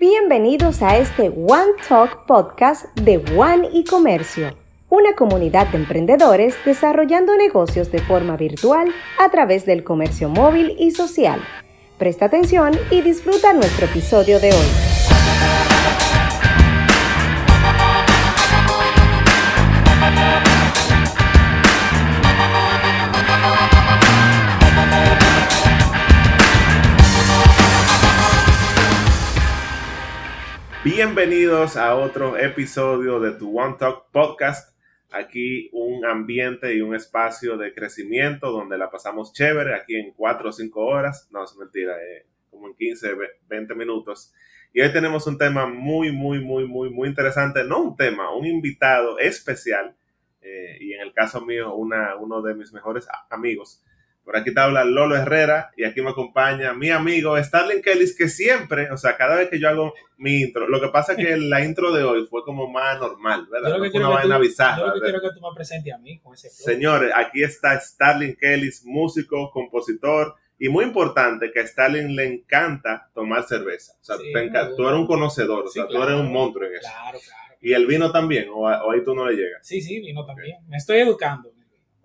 Bienvenidos a este One Talk podcast de One y Comercio, una comunidad de emprendedores desarrollando negocios de forma virtual a través del comercio móvil y social. Presta atención y disfruta nuestro episodio de hoy. Bienvenidos a otro episodio de tu One Talk Podcast. Aquí un ambiente y un espacio de crecimiento donde la pasamos chévere, aquí en 4 o 5 horas, no es mentira, eh, como en 15, 20 minutos. Y hoy tenemos un tema muy, muy, muy, muy, muy interesante. No un tema, un invitado especial. eh, y en el caso mío, una, uno de mis mejores amigos. Por aquí te habla Lolo Herrera y aquí me acompaña mi amigo Starling Kelly, que siempre, o sea, cada vez que yo hago mi intro, lo que pasa es que la intro de hoy fue como más normal, ¿verdad? Yo lo No que fue una tú- vaina bizarra. yo lo que ¿verdad? quiero que tú me presentes a mí con ese flow. Señores, aquí está Starling Kelly, músico, compositor y muy importante que a Starling le encanta tomar cerveza. O sea, Sí, te tú eres un conocedor, o sea, tú claro. eres un monstruo en eso. Claro, claro. ¿Y el vino también? ¿O, a- o ahí tú no le llegas? Sí, sí, vino también. Me estoy educando.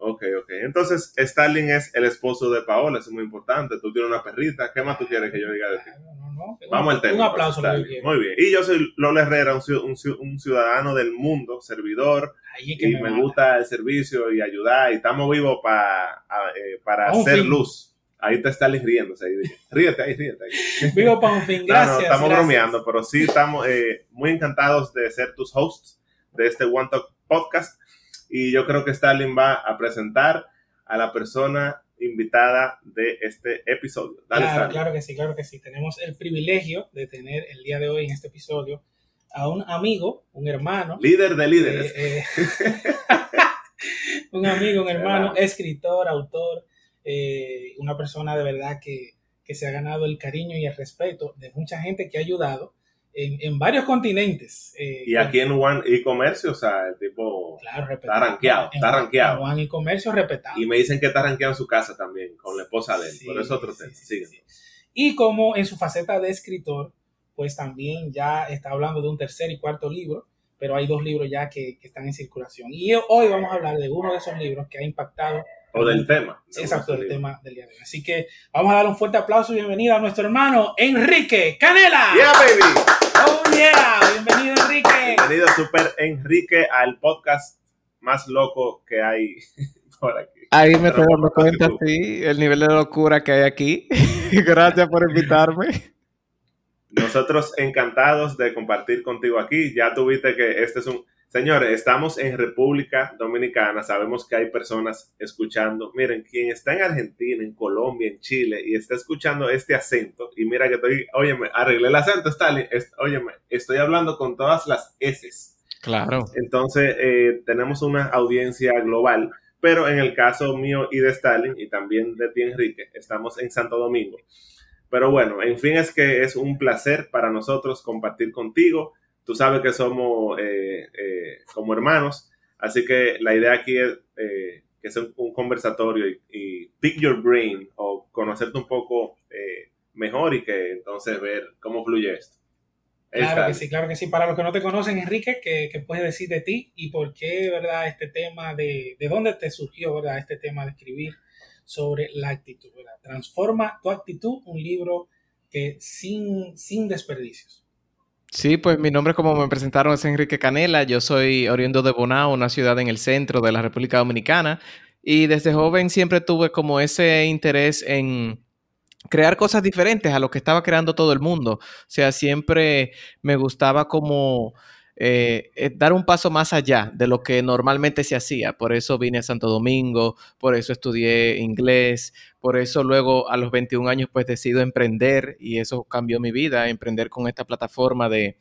Ok, ok. Entonces, Starling es el esposo de Paola, eso es muy importante. Tú tienes una perrita. ¿Qué más tú quieres que yo diga de ti? Claro, no, no. Vamos Un- al tema. Un aplauso. Muy bien. Y yo soy Lola Herrera, un, un un ciudadano del mundo, servidor, que y me, me gusta el servicio y ayudar. Y estamos vivos pa- a- eh, para A hacer fin. luz. Ahí te está riéndose. Ahí. Ríete ahí, ríete ahí. Vivo para un fin. No, Gracias. no, estamos gracias. bromeando, pero sí estamos eh, muy encantados de ser tus hosts de este One Talk Podcast. Y yo creo que Stalin va a presentar a la persona invitada de este episodio. Dale, Claro, Stalin. claro que sí, claro que sí. Tenemos el privilegio de tener el día de hoy en este episodio a un amigo, un hermano. Líder de líderes. eh, eh, un amigo, un hermano, escritor, autor, eh, una persona de verdad que, que se ha ganado el cariño y el respeto de mucha gente que ha ayudado en, en varios continentes. eh, y aquí en One e-comercio, o sea, el tipo. claro, está rankeado, En- está rankeado. en Juan y Comercio respetado. Y me dicen que está rankeado en su casa también, con la esposa de él. Sí, pero es otro tema. sí, sí. Y como en su faceta de escritor, pues también ya está hablando de un tercer y cuarto libro, pero hay dos libros ya que, que están en circulación. Y hoy vamos a hablar de uno de esos libros que ha impactado. O del tema. Sí, exacto, del tema del día de hoy. Así que vamos a dar un fuerte aplauso y bienvenida a nuestro hermano Enrique Canela. Yeah, baby. Yeah. Bienvenido, Enrique. Bienvenido, Super Enrique, al podcast más loco que hay por aquí. Ahí me estoy dando cuenta, sí, el nivel de locura que hay aquí. Gracias por invitarme. Nosotros encantados de compartir contigo aquí. Ya tuviste que este es un... Señores, estamos en República Dominicana. Sabemos que hay personas escuchando. Miren, quien está en Argentina, en Colombia, en Chile y está escuchando este acento, y mira que estoy, óyeme, arreglé el acento, Stalin. Es- óyeme, estoy hablando con todas las S. Claro. Entonces, eh, tenemos una audiencia global, pero en el caso mío y de Stalin, y también de ti, Enrique, estamos en Santo Domingo. Pero bueno, en fin, es que es un placer para nosotros compartir contigo. Tú sabes que somos eh, eh, como hermanos, así que la idea aquí es eh, que sea un, un conversatorio y, y pick your brain o conocerte un poco mejor y que entonces ver cómo fluye esto. Claro está. que sí, claro que sí. Para los que no te conocen, Enrique, ¿qué, qué puedes decir de ti y por qué, verdad, este tema de, de dónde te surgió, verdad, este tema de escribir sobre la actitud, verdad? Transforma tu actitud, un libro que sin, sin desperdicios. Sí, pues mi nombre, como me presentaron, es Enrique Canela. Yo soy oriundo de Bonao, una ciudad en el centro de la República Dominicana. Y desde joven siempre tuve como ese interés en crear cosas diferentes a lo que estaba creando todo el mundo. O sea, siempre me gustaba como eh, eh, dar un paso más allá de lo que normalmente se hacía. Por eso vine a Santo Domingo, por eso estudié inglés, por eso luego a los 21 años pues decido emprender y eso cambió mi vida, emprender con esta plataforma de,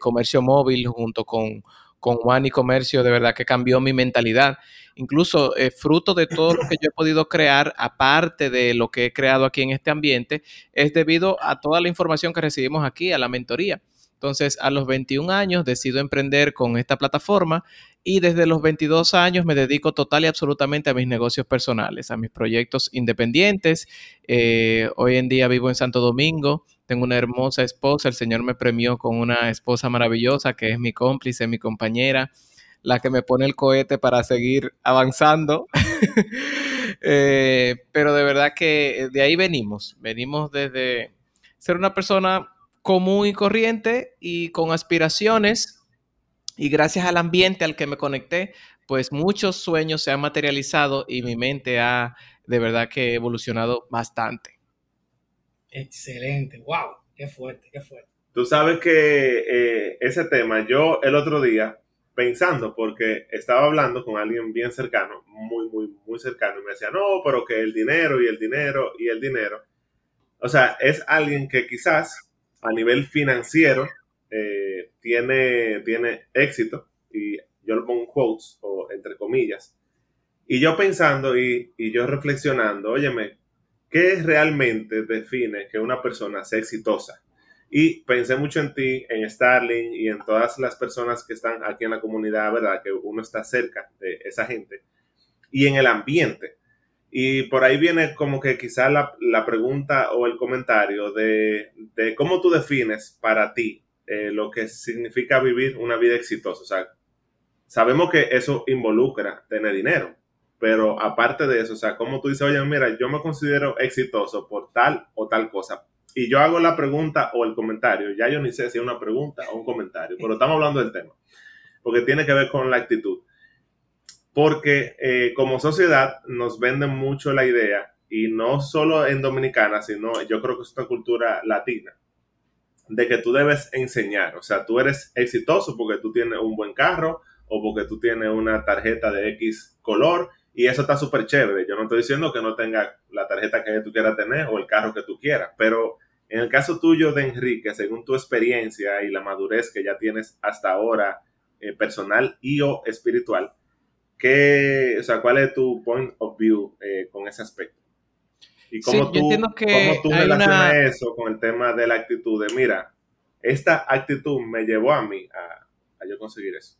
comercio móvil junto con, con One y Comercio, de verdad que cambió mi mentalidad. Incluso eh, fruto de todo lo que yo he podido crear, aparte de lo que he creado aquí en este ambiente, es debido a toda la información que recibimos aquí, a la mentoría. Entonces, a los 21 años decido emprender con esta plataforma y desde los 22 años me dedico total y absolutamente a mis negocios personales, a mis proyectos independientes. Eh, hoy en día vivo en Santo Domingo, tengo una hermosa esposa, el Señor me premió con una esposa maravillosa que es mi cómplice, mi compañera, la que me pone el cohete para seguir avanzando. Eh, pero de verdad que de ahí venimos, venimos desde ser una persona común y corriente y con aspiraciones y gracias al ambiente al que me conecté, pues muchos sueños se han materializado y mi mente ha de verdad que evolucionado bastante. Excelente, wow, qué fuerte, qué fuerte. Tú sabes que eh, ese tema, yo el otro día, pensando, porque estaba hablando con alguien bien cercano, muy, muy, muy cercano, y me decía, no, pero que el dinero y el dinero y el dinero. O sea, es alguien que quizás a nivel financiero eh, tiene, tiene éxito, y yo lo pongo quotes o entre comillas, y yo pensando y, y yo reflexionando, óyeme, ¿qué realmente define que una persona sea exitosa? Y pensé mucho en ti, en Starling y en todas las personas que están aquí en la comunidad, ¿verdad? Que uno está cerca de esa gente. Y en el ambiente. Y por ahí viene como que quizá la, pregunta o el comentario de, cómo tú defines para ti eh, lo que significa vivir una vida exitosa. O sea, sabemos que eso involucra tener dinero, pero aparte de eso, o sea, como tú dices, oye, mira, yo me considero exitoso por tal o tal cosa. Y yo hago la pregunta o el comentario, ya yo ni sé si es una pregunta o un comentario, pero estamos hablando del tema, porque tiene que ver con la actitud porque eh, como sociedad nos venden mucho la idea, y no solo en Dominicana, sino yo creo que es una cultura latina, de que tú debes enseñar, o sea, tú eres exitoso porque tú tienes un buen carro o porque tú tienes una tarjeta de X color y eso está súper chévere. Yo no estoy diciendo que no tenga la tarjeta que tú quieras tener o el carro que tú quieras, pero en el caso tuyo de Enrique, según tu experiencia y la madurez que ya tienes hasta ahora, eh, personal y o espiritual, ¿Qué, o sea, ¿Cuál es tu point of view eh, con ese aspecto? Y cómo tú, cómo tú relacionas eso con el tema de la actitud de, mira, esta actitud me llevó a mí a, a yo conseguir eso.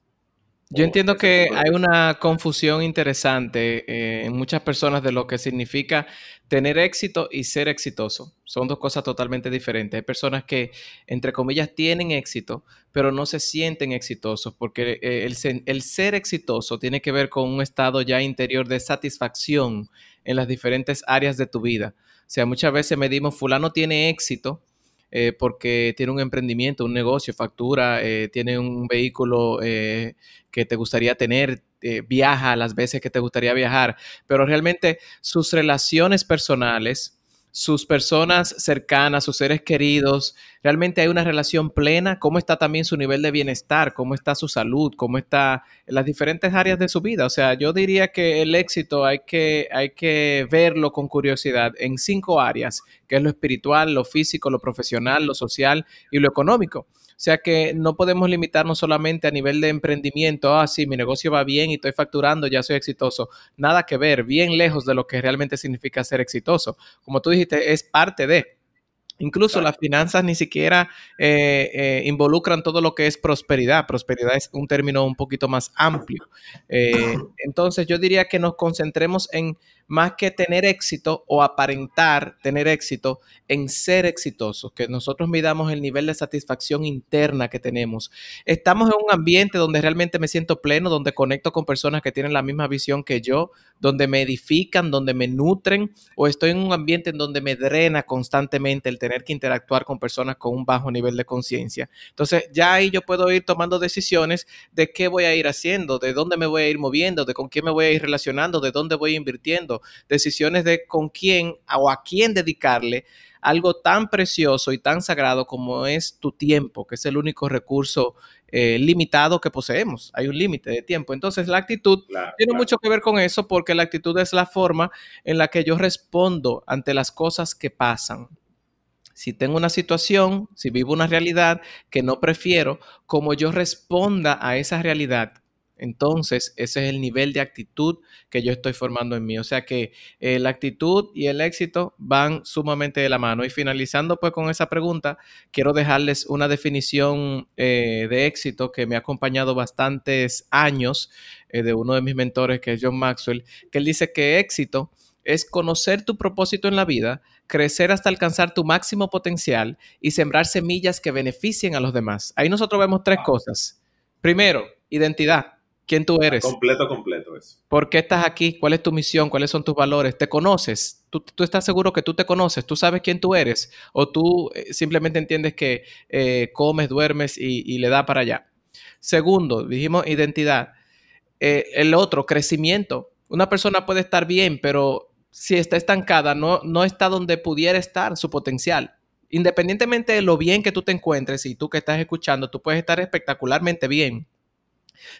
Yo entiendo que hay una confusión interesante eh, en muchas personas de lo que significa tener éxito y ser exitoso. Son dos cosas totalmente diferentes. Hay personas que, entre comillas, tienen éxito, pero no se sienten exitosos, porque eh, el, el ser exitoso tiene que ver con un estado ya interior de satisfacción en las diferentes áreas de tu vida. O sea, muchas veces medimos, fulano tiene éxito, eh, porque tiene un emprendimiento, un negocio, factura, eh, tiene un vehículo eh, que te gustaría tener, viaja las veces que te gustaría viajar, pero realmente sus relaciones personales, sus personas cercanas, sus seres queridos, realmente hay una relación plena, cómo está también su nivel de bienestar, cómo está su salud, cómo está en las diferentes áreas de su vida. O sea, yo diría que el éxito hay que, hay que verlo con curiosidad en cinco áreas, que es lo espiritual, lo físico, lo profesional, lo social y lo económico. O sea que no podemos limitarnos solamente a nivel de emprendimiento. Ah, sí, mi negocio va bien y estoy facturando, ya soy exitoso. Nada que ver, bien lejos de lo que realmente significa ser exitoso. Como tú dijiste, es parte de. Incluso las finanzas ni siquiera eh, eh, involucran todo lo que es prosperidad. Prosperidad es un término un poquito más amplio. Eh, entonces yo diría que nos concentremos en más que tener éxito o aparentar tener éxito en ser exitosos, que nosotros midamos el nivel de satisfacción interna que tenemos. Estamos en un ambiente donde realmente me siento pleno, donde conecto con personas que tienen la misma visión que yo, donde me edifican, donde me nutren, o estoy en un ambiente en donde me drena constantemente el tener que interactuar con personas con un bajo nivel de conciencia. Entonces ya ahí yo puedo ir tomando decisiones de qué voy a ir haciendo, de dónde me voy a ir moviendo, de con quién me voy a ir relacionando, de dónde voy invirtiendo decisiones de con quién o a quién dedicarle algo tan precioso y tan sagrado como es tu tiempo, que es el único recurso eh, limitado que poseemos. Hay un límite de tiempo. Entonces, la actitud tiene mucho que ver con eso porque la actitud es la forma en la que yo respondo ante las cosas que pasan. Si tengo una situación, si vivo una realidad que no prefiero, como yo responda a esa realidad entonces ese es el nivel de actitud que yo estoy formando en mí. O sea que eh, la actitud y el éxito van sumamente de la mano. Y finalizando pues con esa pregunta, quiero dejarles una definición eh, de éxito que me ha acompañado bastantes años eh, de uno de mis mentores, que es John Maxwell, que él dice que éxito es conocer tu propósito en la vida, crecer hasta alcanzar tu máximo potencial y sembrar semillas que beneficien a los demás. Ahí nosotros vemos tres cosas. Primero, identidad. ¿Quién tú eres? Completo, completo eso. ¿Por qué estás aquí? ¿Cuál es tu misión? ¿Cuáles son tus valores? ¿Te conoces? ¿Tú, estás seguro que tú te conoces? ¿Tú sabes quién tú eres? ¿O tú eh, simplemente entiendes que eh, comes, duermes y, le da para allá? Segundo, dijimos identidad. Eh, el otro, crecimiento. Una persona puede estar bien, pero si está estancada, no, no está donde pudiera estar su potencial. Independientemente de lo bien que tú te encuentres y tú que estás escuchando, tú puedes estar espectacularmente bien.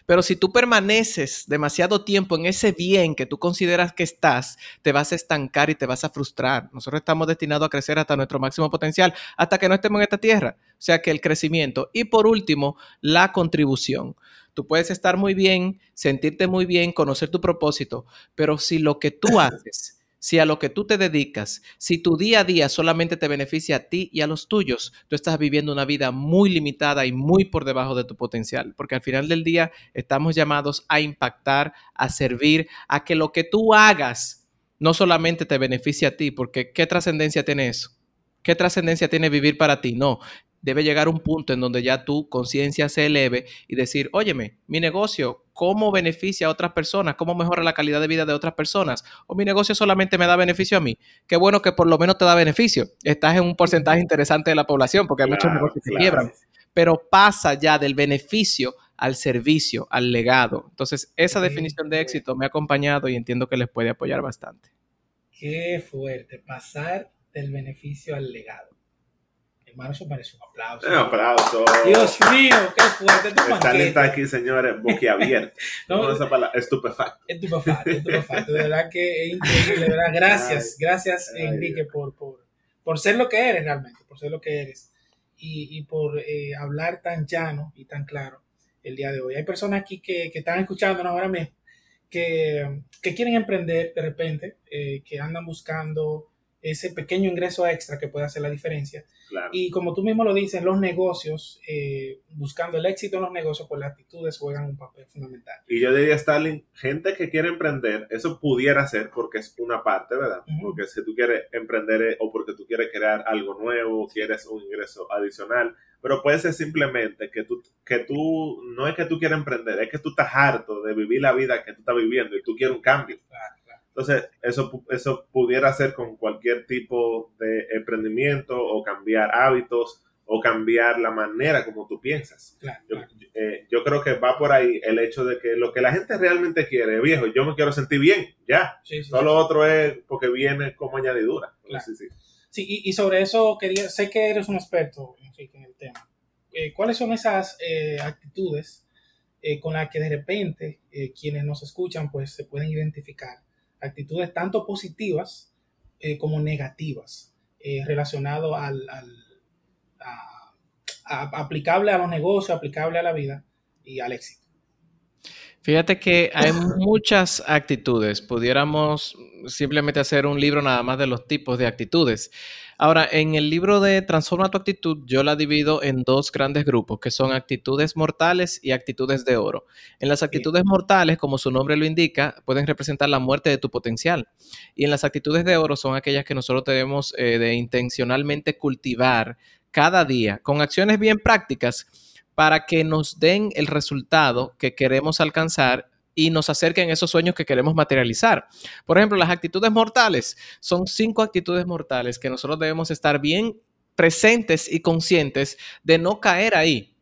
Pero si tú permaneces demasiado tiempo en ese bien que tú consideras que estás, te vas a estancar y te vas a frustrar. Nosotros estamos destinados a crecer hasta nuestro máximo potencial, hasta que no estemos en esta tierra. O sea que el crecimiento. Y por último, la contribución. Tú puedes estar muy bien, sentirte muy bien, conocer tu propósito, pero si lo que tú haces si a lo que tú te dedicas, si tu día a día solamente te beneficia a ti y a los tuyos, tú estás viviendo una vida muy limitada y muy por debajo de tu potencial, porque al final del día estamos llamados a impactar, a servir, a que lo que tú hagas no solamente te beneficie a ti, porque ¿qué trascendencia tiene eso? ¿Qué trascendencia tiene vivir para ti? No, debe llegar un punto en donde ya tu conciencia se eleve y decir, óyeme, mi negocio, ¿cómo beneficia a otras personas? ¿Cómo mejora la calidad de vida de otras personas? ¿O mi negocio solamente me da beneficio a mí? Qué bueno que por lo menos te da beneficio. Estás en un porcentaje interesante de la población porque hay muchos negocios que quiebran. Pero pasa ya del beneficio al servicio, al legado. Entonces, esa definición de éxito me ha acompañado y entiendo que les puede apoyar bastante. Qué fuerte, pasar del beneficio al legado. Hermano, eso parece un aplauso. Un aplauso. Dios mío, qué fuerte tu Está aquí, señores, boquiabierto. no, no esa palabra, estupefacto. Estupefacto, estupefacto. De verdad que es increíble, de verdad. Gracias, gracias, Enrique, por, por, por ser lo que eres realmente, por ser lo que eres. Y, y por eh, hablar tan llano y tan claro el día de hoy. Hay personas aquí que, que están escuchándonos ahora mismo que, que quieren emprender de repente, eh, que andan buscando ese pequeño ingreso extra que puede hacer la diferencia. Y como tú mismo lo dices, los negocios, eh, buscando el éxito en los negocios, pues las actitudes juegan un papel fundamental. Y yo diría, Stalin, gente que quiere emprender, eso pudiera ser porque es una parte, ¿verdad? Porque si tú quieres emprender eh, o porque tú quieres crear algo nuevo, quieres un ingreso adicional, pero puede ser simplemente que tú, que tú, no es que tú quieras emprender, es que tú estás harto de vivir la vida que tú estás viviendo y tú quieres un cambio. Claro. Entonces, eso, eso pudiera ser con cualquier tipo de emprendimiento o cambiar hábitos o cambiar la manera como tú piensas. Eh, yo, creo que va por ahí el hecho de que lo que la gente realmente quiere, viejo, yo me quiero sentir bien, ya. Todo lo otro es porque viene como añadidura. Sí, y, sobre eso quería, sé que eres un experto, en el tema. Eh, ¿Cuáles son esas eh, actitudes con las que de repente quienes nos escuchan pues se pueden identificar? Actitudes tanto positivas eh, como negativas eh, relacionado al, aplicable a los negocios, aplicable a la vida y al éxito. Fíjate que hay muchas actitudes. Pudiéramos simplemente hacer un libro nada más de los tipos de actitudes. Ahora, en el libro de Transforma tu actitud, yo la divido en dos grandes grupos, que son actitudes mortales y actitudes de oro. En las actitudes mortales, como su nombre lo indica, pueden representar la muerte de tu potencial. Y en las actitudes de oro son aquellas que nosotros debemos eh, de intencionalmente cultivar cada día con acciones bien prácticas para que nos den el resultado que queremos alcanzar y nos acerquen esos sueños que queremos materializar. Por ejemplo, las actitudes mortales son cinco actitudes mortales que nosotros debemos estar bien presentes y conscientes de no caer ahí.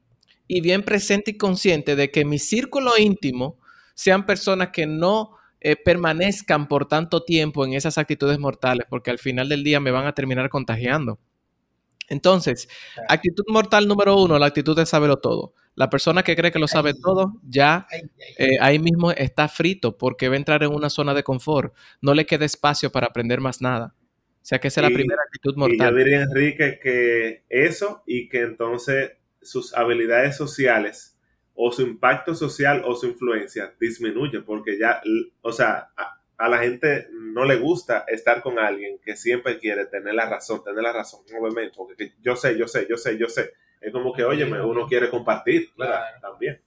Y bien presente y consciente de que mi círculo íntimo sean personas que no eh, permanezcan por tanto tiempo en esas actitudes mortales, porque al final del día me van a terminar contagiando. Entonces, actitud mortal número uno, la actitud de saberlo todo. La persona que cree que lo sabe todo, ya eh, ahí mismo está frito porque va a entrar en una zona de confort. No le queda espacio para aprender más nada. O sea que esa es la primera actitud mortal. Y yo diría, Enrique, que eso y que entonces sus habilidades sociales o su impacto social o su influencia disminuye porque ya, o sea, a, la gente no le gusta estar con alguien que siempre quiere tener la razón, tener la razón, obviamente, porque yo sé, yo sé, yo sé, yo sé. Es como que, oye, uno quiere compartir, claro, también.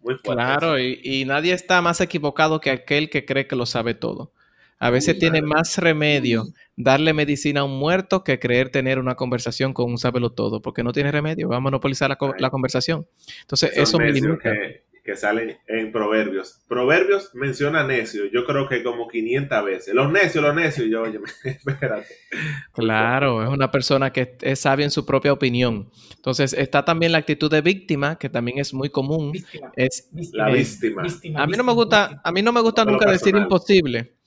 Muy fuerte. Claro, y, y, nadie está más equivocado que aquel que cree que lo sabe todo. A veces tiene más remedio darle medicina a un muerto que creer tener una conversación con un sábelo todo, porque no tiene remedio, va a monopolizar la, conversación. Entonces, eso me limita. Que, que, salen en Proverbios. Proverbios menciona necio, yo creo que como 500 veces. Los necios, los necios, yo, oye, espérate. Claro, es una persona que es sabia en su propia opinión. Entonces, está también la actitud de víctima, que también es muy común. Es la víctima. A mí no me gusta, a mí no me gusta nunca decir imposible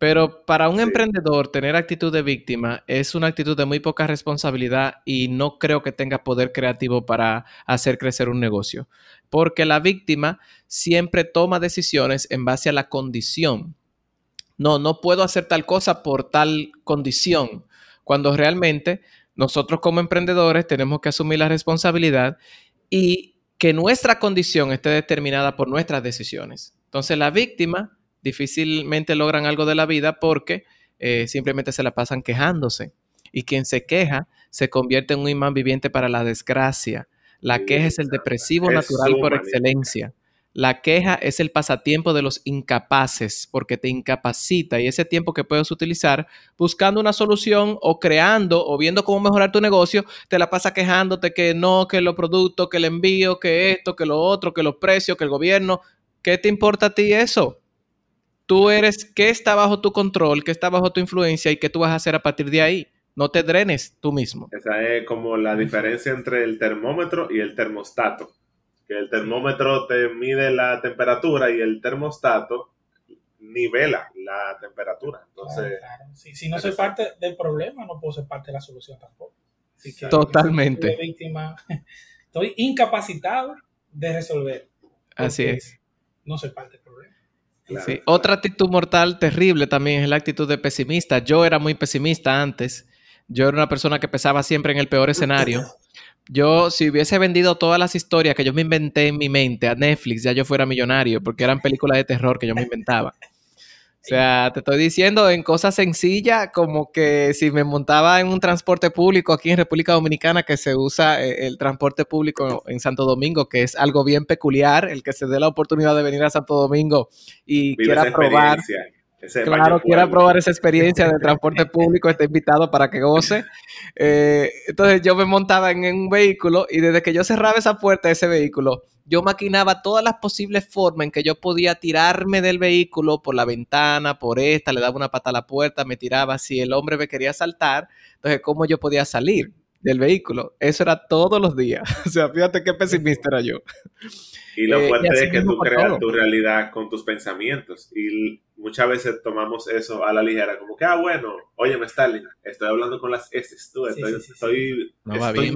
pero para un emprendedor tener actitud de víctima es una actitud de muy poca responsabilidad y no creo que tenga poder creativo para hacer crecer un negocio. Porque la víctima siempre toma decisiones en base a la condición. No, no puedo hacer tal cosa por tal condición. Cuando realmente nosotros como emprendedores tenemos que asumir la responsabilidad y que nuestra condición esté determinada por nuestras decisiones. Entonces la víctima difícilmente logran algo de la vida porque eh, simplemente se la pasan quejándose. Y quien se queja se convierte en un imán viviente para la desgracia. La queja es el depresivo natural por excelencia. La queja es el pasatiempo de los incapaces porque te incapacita y ese tiempo que puedes utilizar buscando una solución o creando o viendo cómo mejorar tu negocio, te la pasa quejándote que no, que los productos, que el envío, que esto, que lo otro, que los precios, que el gobierno. ¿Qué te importa a ti eso? Tú eres qué está bajo tu control, qué está bajo tu influencia y qué tú vas a hacer a partir de ahí. No te drenes tú mismo. Esa es como la diferencia entre el termómetro y el termostato. Que el termómetro te mide la temperatura y el termostato nivela la temperatura. Entonces, Si, no soy parte del problema, no puedo ser parte de la solución tampoco. Totalmente. estoy incapacitado de resolver. Así es. No soy parte del problema. Otra actitud mortal terrible también es la actitud de pesimista. Yo era muy pesimista antes. Yo era una persona que pensaba siempre en el peor escenario. Yo, si hubiese vendido todas las historias que yo me inventé en mi mente a Netflix, ya yo fuera millonario, porque eran películas de terror que yo me inventaba. O sea, te estoy diciendo en cosas sencillas, como que si me montaba en un transporte público aquí en República Dominicana, que se usa eh, el transporte público en Santo Domingo, que es algo bien peculiar, el que se dé la oportunidad de venir a Santo Domingo y quiera probar. Claro, quiera probar esa experiencia de transporte público, está invitado para que goce. Eh, entonces yo me montaba en un vehículo y desde que yo cerraba esa puerta de ese vehículo, yo maquinaba todas las posibles formas en que yo podía tirarme del vehículo por la ventana, por esta, le daba una pata a la puerta, me tiraba. Si el hombre me quería saltar, entonces, ¿cómo yo podía salir del vehículo? Eso era todos los días. o sea, fíjate qué pesimista era yo. Y lo eh, fuerte es que tú creas tu realidad con tus pensamientos. Y muchas veces tomamos eso a la ligera, como que, ah, bueno, óyeme, Stalin, estoy hablando con las S, tú, estoy, estoy, no, estoy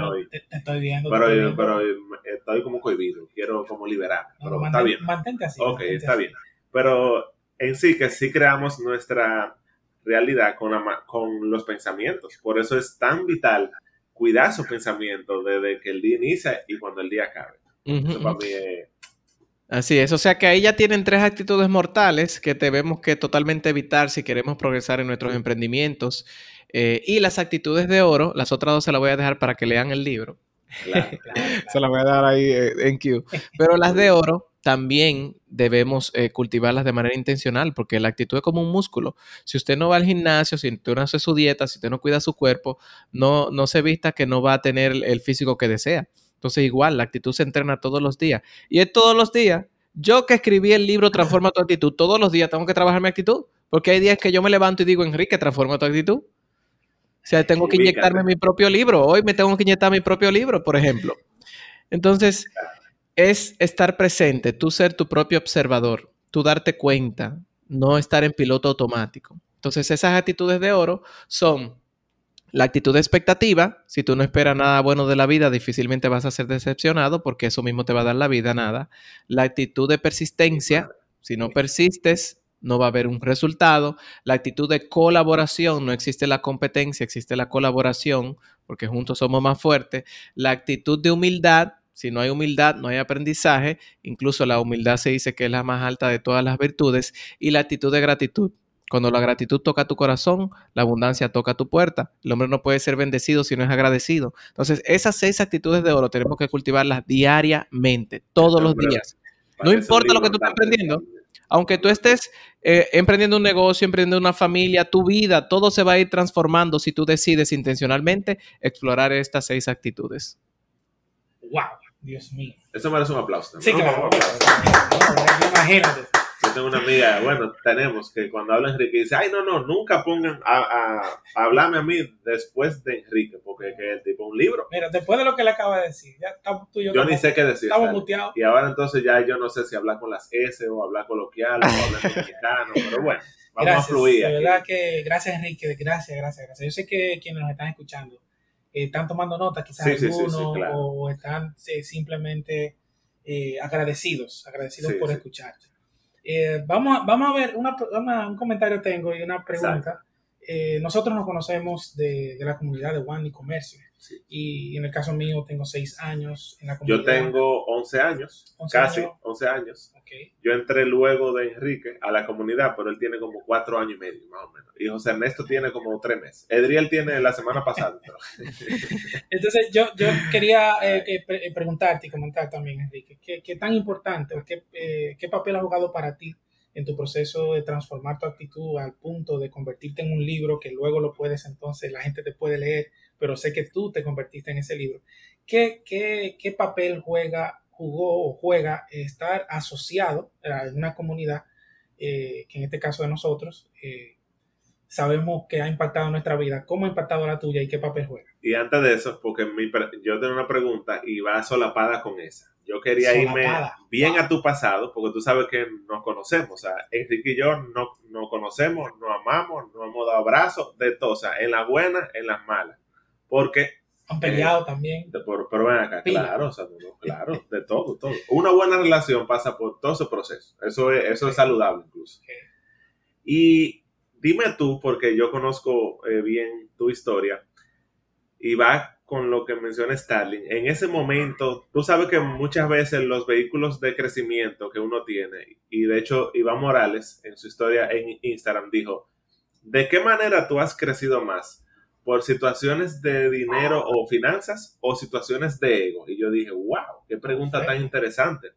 hoy. Te, estoy viendo. Pero, pero, estoy como cohibido, quiero como liberar. pero está bien. Mantente así. Ok, está bien. Pero en sí, que sí creamos nuestra realidad con, con los pensamientos. Por eso es tan vital cuidar sus pensamientos desde que el día inicia y cuando el día acabe. Eso para mí es Así es, o sea que ahí ya tienen tres actitudes mortales que debemos que totalmente evitar si queremos progresar en nuestros emprendimientos. Eh, y las actitudes de oro, las otras dos se las voy a dejar para que lean el libro. se las voy a dar ahí eh, en Q. Pero las de oro también debemos eh, cultivarlas de manera intencional, porque la actitud es como un músculo. Si usted no va al gimnasio, si usted no hace su dieta, si usted no cuida su cuerpo, no, no se vista que no va a tener el físico que desea. Entonces, igual, la actitud se entrena todos los días. Y es todos los días. Yo que escribí el libro Transforma tu actitud, todos los días tengo que trabajar mi actitud. Porque hay días que yo me levanto y digo, Enrique, transforma tu actitud. O sea, tengo que inyectarme mi propio libro. Hoy me tengo que inyectar mi propio libro, por ejemplo. Entonces, es estar presente, tú ser tu propio observador, tú darte cuenta, no estar en piloto automático. Entonces, esas actitudes de oro son la actitud de expectativa, si tú no esperas nada bueno de la vida, difícilmente vas a ser decepcionado porque eso mismo te va a dar la vida, nada. La actitud de persistencia, si no persistes, no va a haber un resultado. La actitud de colaboración, no existe la competencia, existe la colaboración, porque juntos somos más fuertes. La actitud de humildad, Si no hay humildad, no hay aprendizaje. Incluso la humildad se dice que es la más alta de todas las virtudes. Y la actitud de gratitud. Cuando la gratitud toca tu corazón, la abundancia toca tu puerta. El hombre no puede ser bendecido si no es agradecido. Entonces, esas seis actitudes de oro tenemos que cultivarlas diariamente, todos los días. No importa lo que tú estés aprendiendo, aunque tú estés eh, emprendiendo un negocio, emprendiendo una familia, tu vida, todo se va a ir transformando si tú decides intencionalmente explorar estas seis actitudes. ¡Wow! Dios mío. Eso merece un aplauso. Sí, claro. Imagínate. Yo tengo una amiga, bueno, tenemos que cuando habla Enrique dice, ay, no, no, nunca pongan a, a, hablarme a mí después de Enrique, porque es el tipo un libro. Mira, después de lo que le acaba de decir, ya estamos tú y yo. Yo ni sé qué decir. Estamos muteados. Y ahora entonces ya yo no sé si hablar con las S o hablar coloquial o hablar mexicano, pero bueno, vamos a fluir. De verdad que gracias Enrique, gracias, gracias, gracias. Yo sé que quienes nos están escuchando están tomando nota, quizás algunos, o están eh, simplemente eh, agradecidos, agradecidos por escucharte. Eh, vamos, a, vamos a ver, una, un comentario tengo y una pregunta. Eh, nosotros nos conocemos de, de, la comunidad de One y Comercio. Y en el caso mío tengo seis años en la comunidad. Yo tengo 11 años, casi 11 años. Yo entré luego de Enrique a la comunidad, pero él tiene como cuatro años y medio, más o menos. Y José Ernesto tiene como tres meses. Edriel tiene la semana pasada. Entonces, yo, yo quería eh, eh, preguntarte y comentar también, Enrique, ¿qué, qué tan importante o qué, eh, qué papel ha jugado para ti en tu proceso de transformar tu actitud al punto de convertirte en un libro que luego lo puedes entonces, la gente te puede leer, pero sé que tú te convertiste en ese libro. ¿Qué, qué, qué papel juega jugó o juega estar asociado a una comunidad eh, que en este caso de nosotros eh, sabemos que ha impactado nuestra vida. ¿Cómo ha impactado la tuya y qué papel juega? Y antes de eso, porque yo tengo una pregunta y va solapada con esa. Yo quería irme bien a tu pasado, porque tú sabes que nos conocemos. O sea, Enrique y yo nos no conocemos, nos amamos, nos hemos dado abrazos, de todo. O sea, en las buenas, en las malas. Porque han peleado también. pero, ven acá, claro, o sea, claro, de todo, todo. Una buena relación pasa por todo ese proceso. Eso es, eso es saludable incluso. Y dime tú, porque yo conozco eh, bien tu historia, y va con lo que menciona Starling. En ese momento, tú sabes que muchas veces los vehículos de crecimiento que uno tiene, y de hecho Iván Morales en su historia en Instagram dijo, ¿de qué manera tú has crecido más? por situaciones de dinero o finanzas o situaciones de ego. Y yo dije, wow, qué pregunta tan interesante.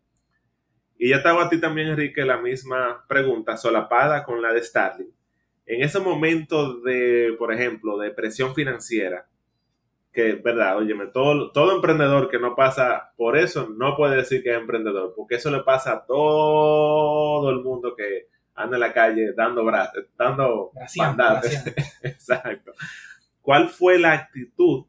Y ya estaba a ti también, Enrique, la misma pregunta solapada con la de Starling. En ese momento de, por ejemplo, de presión financiera, que, verdad, óyeme, todo, todo emprendedor que no pasa por eso no puede decir que es emprendedor, porque eso le pasa a todo el mundo que anda en la calle dando brazos, dando Exacto. ¿Cuál fue la actitud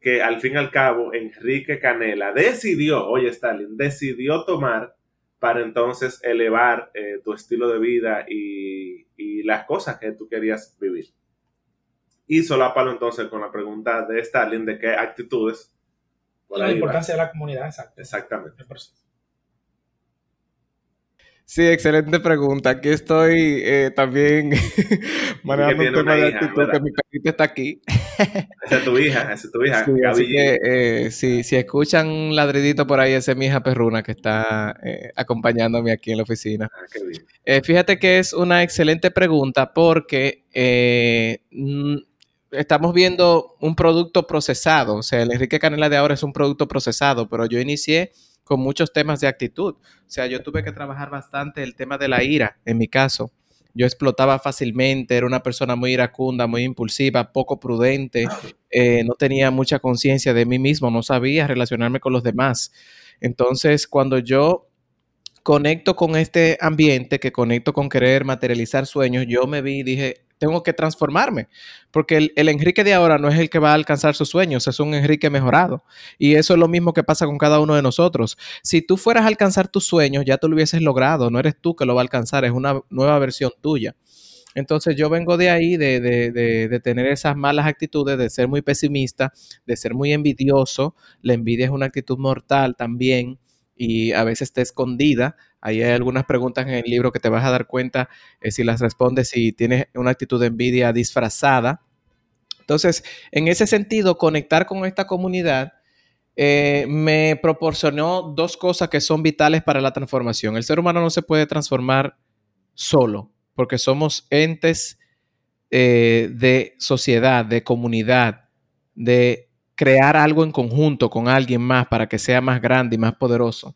que al fin y al cabo Enrique Canela decidió, oye Stalin, decidió tomar para entonces elevar eh, tu estilo de vida y, las cosas que tú querías vivir? Y solápalo entonces con la pregunta de Stalin de qué actitudes. La importancia de la comunidad, exacto. Exactamente. Sí, excelente pregunta. Aquí estoy eh, también manejando un tema de actitud que mi perrito está aquí. esa es tu hija, esa es tu hija. Sí, así que, eh, si escuchan un ladridito por ahí, esa es mi hija perruna que está eh, acompañándome aquí en la oficina. Ah, qué bien. Eh, fíjate que es una excelente pregunta porque estamos viendo un producto procesado. O sea, el Enrique Canela de ahora es un producto procesado, pero yo inicié con muchos temas de actitud. O sea, yo tuve que trabajar bastante el tema de la ira, en mi caso. Yo explotaba fácilmente, era una persona muy iracunda, muy impulsiva, poco prudente, eh, no tenía mucha conciencia de mí mismo, no sabía relacionarme con los demás. Entonces, cuando yo conecto con este ambiente, que conecto con querer materializar sueños, yo me vi y dije, tengo que transformarme, porque el, Enrique de ahora no es el que va a alcanzar sus sueños, es un Enrique mejorado. Y eso es lo mismo que pasa con cada uno de nosotros. Si tú fueras a alcanzar tus sueños, ya tú lo hubieses logrado, no eres tú que lo va a alcanzar, es una nueva versión tuya. Entonces yo vengo de ahí, de, de, de, tener esas malas actitudes, de ser muy pesimista, de ser muy envidioso. La envidia es una actitud mortal también y a veces está escondida. Ahí hay algunas preguntas en el libro que te vas a dar cuenta eh, si las respondes, si tienes una actitud de envidia disfrazada. Entonces, en ese sentido, conectar con esta comunidad eh, me proporcionó dos cosas que son vitales para la transformación. El ser humano no se puede transformar solo, porque somos entes eh, de sociedad, de comunidad, de crear algo en conjunto con alguien más para que sea más grande y más poderoso.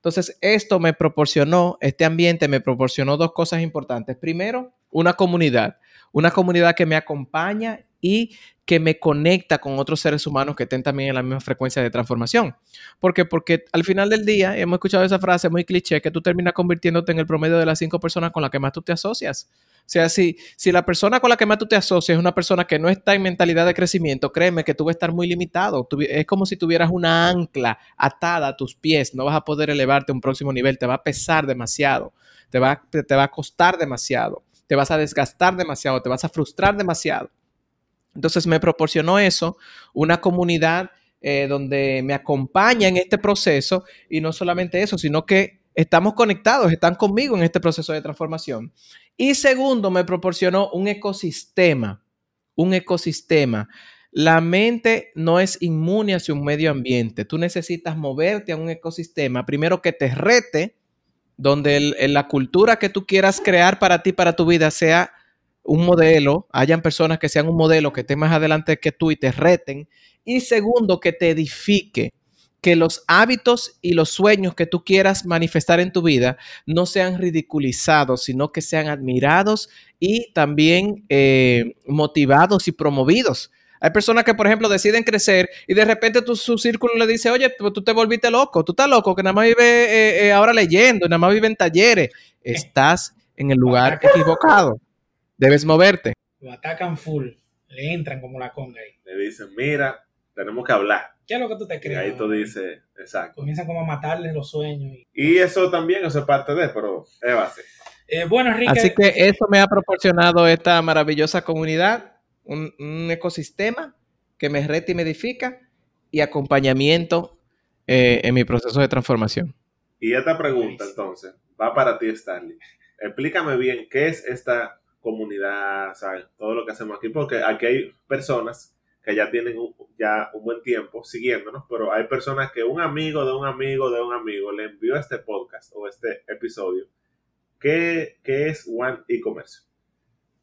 Entonces, esto me proporcionó, este ambiente me proporcionó dos cosas importantes. Primero, una comunidad, una comunidad que me acompaña y que me conecta con otros seres humanos que estén también en la misma frecuencia de transformación. ¿Por qué? Porque al final del día, hemos escuchado esa frase muy cliché, que tú terminas convirtiéndote en el promedio de las cinco personas con las que más tú te asocias. Sea, si, si la persona con la que más tú te asocias es una persona que no está en mentalidad de crecimiento, créeme que tú vas a estar muy limitado. es como si tuvieras una ancla atada a tus pies. No vas a poder elevarte a un próximo nivel. Te va a pesar demasiado. Te va, te va a costar demasiado. Te vas a desgastar demasiado. Te vas a frustrar demasiado. Entonces me proporcionó eso, una comunidad eh, donde me acompaña en este proceso y no solamente eso, sino que estamos conectados, están conmigo en este proceso de transformación. Y segundo, me proporcionó un ecosistema, un ecosistema. La mente no es inmune hacia un medio ambiente. Tú necesitas moverte a un ecosistema, primero que te rete, donde la cultura que tú quieras crear para ti, para tu vida, sea un modelo, hayan personas que sean un modelo que estén más adelante que tú y te reten. Y segundo, que te edifique, que los hábitos y los sueños que tú quieras manifestar en tu vida no sean ridiculizados, sino que sean admirados y también eh, motivados y promovidos. Hay personas que, por ejemplo, deciden crecer y de repente tu, su círculo le dice, oye, tú, te volviste loco, tú estás loco, que nada más vive eh, eh, ahora leyendo, nada más vive en talleres. Estás en el lugar equivocado. Debes moverte. Lo atacan full, le entran como la conga ahí. Le dicen, mira, tenemos que hablar. ¿Qué es lo que tú te crees? Y ahí tú dices, exacto. Comienzan como a matarles los sueños. Y, eso también, eso es parte de, pero es base. Eh, bueno, Enrique. Así que eso me ha proporcionado esta maravillosa comunidad, un, ecosistema que me reta y me edifica y acompañamiento eh, en mi proceso de transformación. Y esta pregunta, entonces, va para ti, Stanley. Explícame bien qué es esta comunidad, ¿sabes? Todo lo que hacemos aquí, porque aquí hay personas que ya tienen ya un buen tiempo siguiéndonos, pero hay personas que un amigo de un amigo de un amigo le envió este podcast o este episodio. ¿Qué, es One E-Commerce?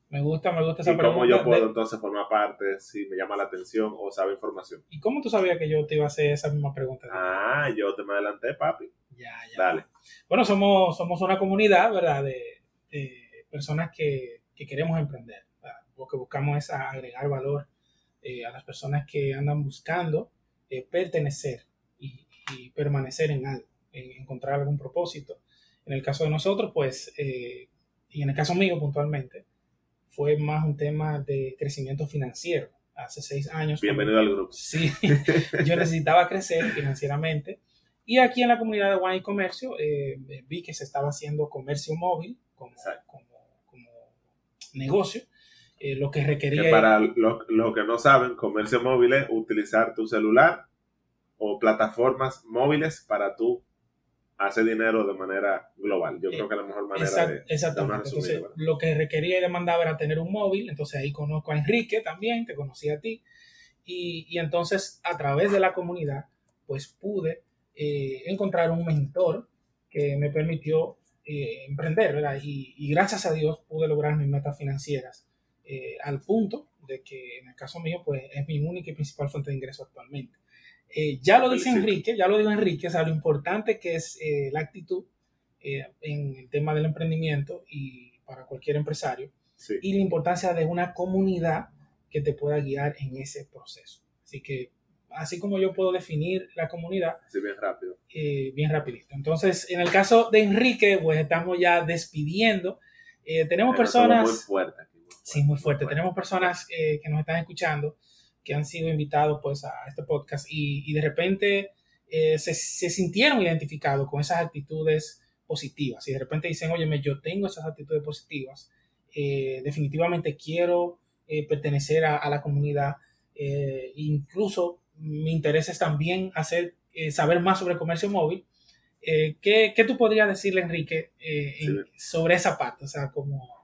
Me gusta, me gusta esa ¿Y cómo yo puedo entonces formar parte si me llama la atención o sabe información? ¿Y cómo tú sabías que yo te iba a hacer esa misma pregunta? Ah, yo te me adelanté, papi. Ya, ya. Dale. Bueno, somos, somos una comunidad, ¿verdad? de personas que que queremos emprender. Lo que buscamos es agregar valor eh, a las personas que andan buscando eh, pertenecer y, permanecer en algo, encontrar algún propósito. En el caso de nosotros, pues, eh, y en el caso mío puntualmente, fue más un tema de crecimiento financiero. Hace seis años. Bienvenido al grupo. Sí, yo necesitaba crecer financieramente. Y aquí en la comunidad de Wine y Comercio vi que se estaba haciendo comercio móvil como, negocio, eh, lo que requería... para los que no saben, comercio móvil es utilizar tu celular o plataformas móviles para tú hacer dinero de manera global. Yo creo que la mejor manera de... Exactamente. entonces, lo que requería y demandaba era tener un móvil. Entonces ahí conozco a Enrique también, te conocí a ti. Y, y entonces a través de la comunidad, pues pude eh, encontrar un mentor que me permitió eh, emprender, ¿verdad? Y, gracias a Dios pude lograr mis metas financieras eh, al punto de que en el caso mío, pues es mi única y principal fuente de ingreso actualmente. Eh, ya lo dice Enrique, ya lo dijo Enrique, o sea, lo importante que es la actitud en el tema del emprendimiento y para cualquier empresario y la importancia de una comunidad que te pueda guiar en ese proceso. Así que así como yo puedo definir la comunidad. Sí, bien rápido. Eh, bien rapidito. Entonces, en el caso de Enrique, pues estamos ya despidiendo. Eh, tenemos personas... Muy fuerte, Sí, muy fuerte. Tenemos personas eh, que nos están escuchando, que han sido invitados pues a este podcast y, de repente se, se, sintieron identificados con esas actitudes positivas. Y de repente dicen, oye, yo tengo esas actitudes positivas. definitivamente quiero pertenecer a, a la comunidad. incluso mi interés es también hacer, eh, saber más sobre comercio móvil. Eh, ¿qué, ¿qué, tú podrías decirle, Enrique, eh, sobre esa parte? O sea, como,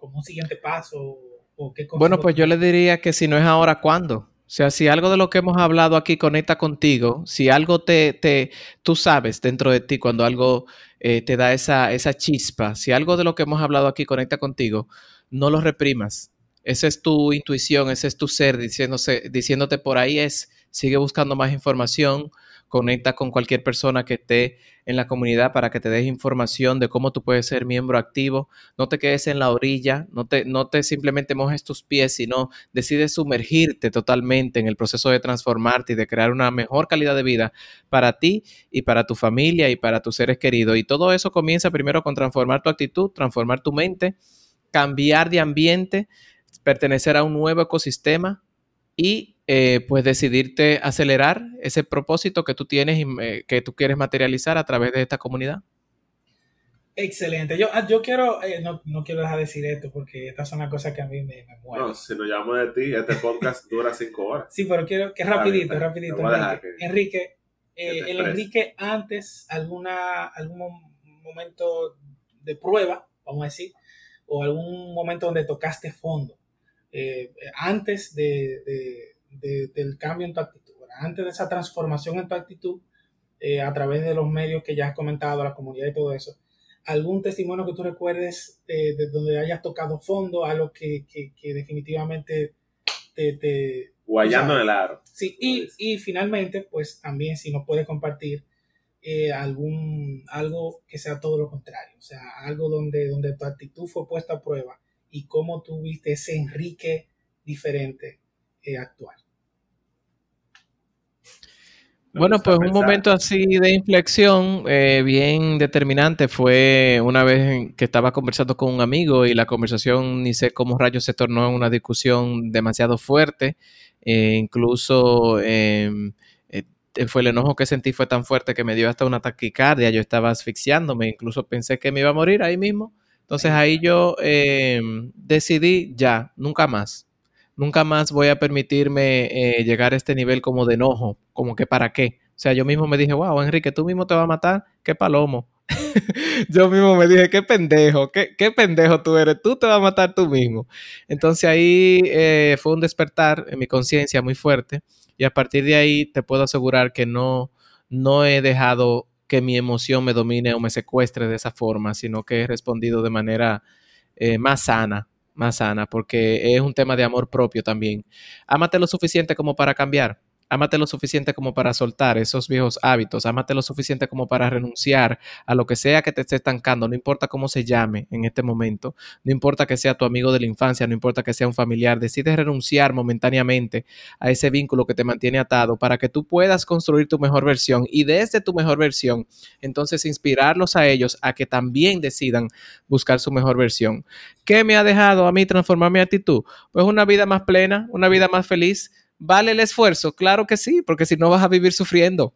como un siguiente paso. O qué bueno, pues yo le diría que si no es ahora, ¿cuándo? O O sea, si algo de lo que hemos hablado aquí conecta contigo, si algo te, te tú sabes dentro de ti cuando algo eh, te da esa, esa chispa, si algo de lo que hemos hablado aquí conecta contigo, no lo reprimas. Esa es tu intuición, ese es tu ser diciéndose, diciéndote por ahí es, sigue buscando más información, conecta con cualquier persona que esté en la comunidad para que te des información de cómo tú puedes ser miembro activo. No te quedes en la orilla, no te, no te simplemente mojes tus pies, sino decides sumergirte totalmente en el proceso de transformarte y de crear una mejor calidad de vida para ti y para tu familia y para tus seres queridos. Y todo eso comienza primero con transformar tu actitud, transformar tu mente, cambiar de ambiente, pertenecer a un nuevo ecosistema y eh, pues decidirte acelerar ese propósito que tú tienes y eh, que tú quieres materializar a través de esta comunidad. Excelente. Yo, ah, yo quiero, eh, no, no, quiero dejar de decir esto porque estas son las cosas que a mí me, me mueven. No, si nos llamo de ti, este podcast dura cinco horas. Sí, pero quiero que rapidito, rapidito. Enrique, Enrique el Enrique antes, alguna, algún momento de prueba, vamos a decir, o algún momento donde tocaste fondo, antes de del cambio en tu actitud, antes de esa transformación en tu actitud, eh, a través de los medios que ya has comentado, la comunidad y todo eso, algún testimonio que tú recuerdes de donde hayas tocado fondo, algo que, que, definitivamente te... te Guayando en el aro. Sí, y, y, finalmente, pues también si nos puedes compartir eh, algún, algo que sea todo lo contrario, o sea, algo donde, donde tu actitud fue puesta a prueba y cómo tú viste ese Enrique diferente eh, actual. Bueno, pues un momento así de inflexión eh, bien determinante fue una vez que estaba conversando con un amigo y la conversación ni sé cómo rayos se tornó en una discusión demasiado fuerte. Eh, incluso em, eh, fue el enojo que sentí fue tan fuerte que me dio hasta una taquicardia. Yo estaba asfixiándome, incluso pensé que me iba a morir ahí mismo. Entonces ahí yo em, decidí ya, nunca más nunca más voy a permitirme eh, llegar a este nivel como de enojo, como que para qué. O sea, yo mismo me dije, wow, Enrique, tú mismo te vas a matar, qué palomo. yo mismo me dije, qué pendejo, qué, qué, pendejo tú eres, tú te vas a matar tú mismo. Entonces ahí eh, fue un despertar en mi conciencia muy fuerte y a partir de ahí te puedo asegurar que no, no he dejado que mi emoción me domine o me secuestre de esa forma, sino que he respondido de manera eh, más sana más sana, porque es un tema de amor propio también. Ámate lo suficiente como para cambiar. Ámate lo suficiente como para soltar esos viejos hábitos. Ámate lo suficiente como para renunciar a lo que sea que te esté estancando. No importa cómo se llame en este momento. No importa que sea tu amigo de la infancia. No importa que sea un familiar. Decides renunciar momentáneamente a ese vínculo que te mantiene atado para que tú puedas construir tu mejor versión. Y desde tu mejor versión, entonces inspirarlos a ellos a que también decidan buscar su mejor versión. ¿Qué me ha dejado a mí transformar mi actitud? Pues una vida más plena, una vida más feliz ¿Vale el esfuerzo? Claro que sí, porque si no vas a vivir sufriendo.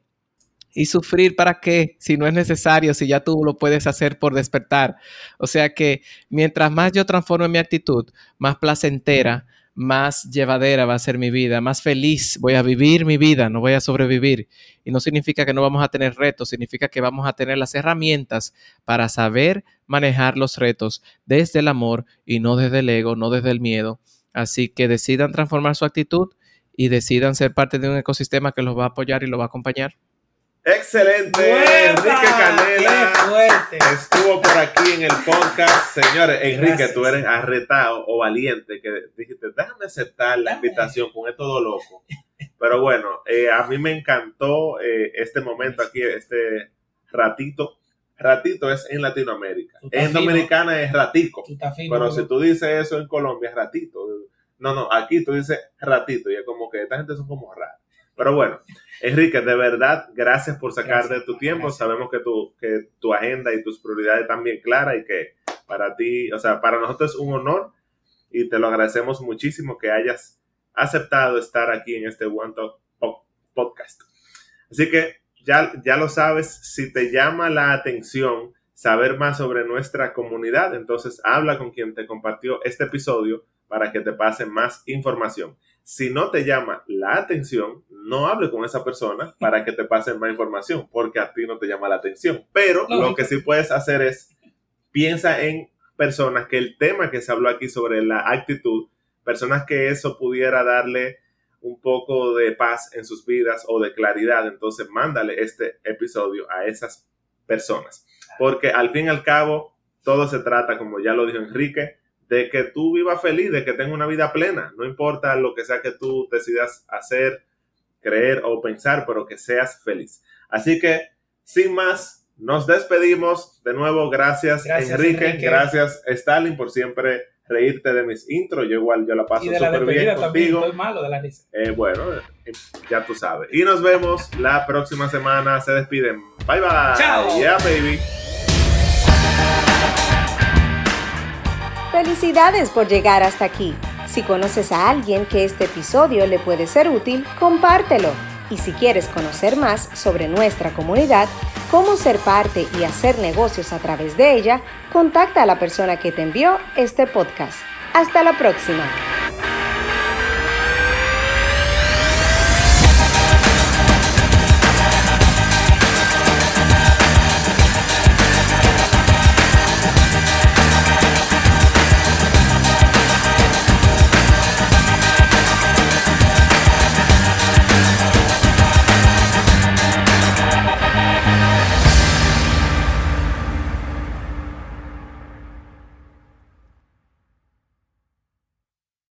¿Y sufrir para qué? Si no es necesario, si ya tú lo puedes hacer por despertar. O sea que mientras más yo transforme mi actitud, más placentera, más llevadera va a ser mi vida, más feliz voy a vivir mi vida, no voy a sobrevivir. Y no significa que no vamos a tener retos, significa que vamos a tener las herramientas para saber manejar los retos desde el amor y no desde el ego, no desde el miedo. Así que decidan transformar su actitud y decidan ser parte de un ecosistema que los va a apoyar y los va a acompañar. Excelente, Enrique Canela estuvo por aquí en el podcast. Señores, Enrique, tú eres arretado o valiente que dijiste, déjame aceptar la invitación con esto todo loco. Pero bueno, eh, a mí me encantó eh, este momento aquí, este ratito. Ratito es en Latinoamérica. En Dominicana es ratico. Pero si tú dices eso en Colombia es ratito. No, no, aquí tú dices ratito y es como que esta gente son como raros. Pero bueno, Enrique, de verdad, gracias por sacar de tu tiempo. Sabemos que tu, que tu agenda y tus prioridades están bien claras y que para ti, o sea, para nosotros es un honor y te lo agradecemos muchísimo que hayas aceptado estar aquí en este One Talk podcast. Así que ya, ya lo sabes, si te llama la atención saber más sobre nuestra comunidad, entonces habla con quien te compartió este episodio para que te pase más información. Si no te llama la atención, no hable con esa persona para que te pase más información, porque a ti no te llama la atención. Pero lo que sí puedes hacer es, piensa en personas que el tema que se habló aquí sobre la actitud, personas que eso pudiera darle un poco de paz en sus vidas o de claridad, entonces mándale este episodio a esas personas. Porque al fin y al cabo, todo se trata, como ya lo dijo Enrique, de que tú vivas feliz, de que tengas una vida plena. No importa lo que sea que tú decidas hacer, creer o pensar, pero que seas feliz. Así que, sin más, nos despedimos. De nuevo, gracias, Enrique, Enrique, gracias Stalin por siempre reírte de mis intros. Yo igual yo la paso súper bien contigo. malo de la risa. Eh, bueno, ya tú sabes. Y nos vemos la próxima semana. Se despiden. Bye bye. Chao. Yeah, baby. Felicidades por llegar hasta aquí. Si conoces a alguien que este episodio le puede ser útil, compártelo. Y si quieres conocer más sobre nuestra comunidad, cómo ser parte y hacer negocios a través de ella, contacta a la persona que te envió este podcast. Hasta la próxima.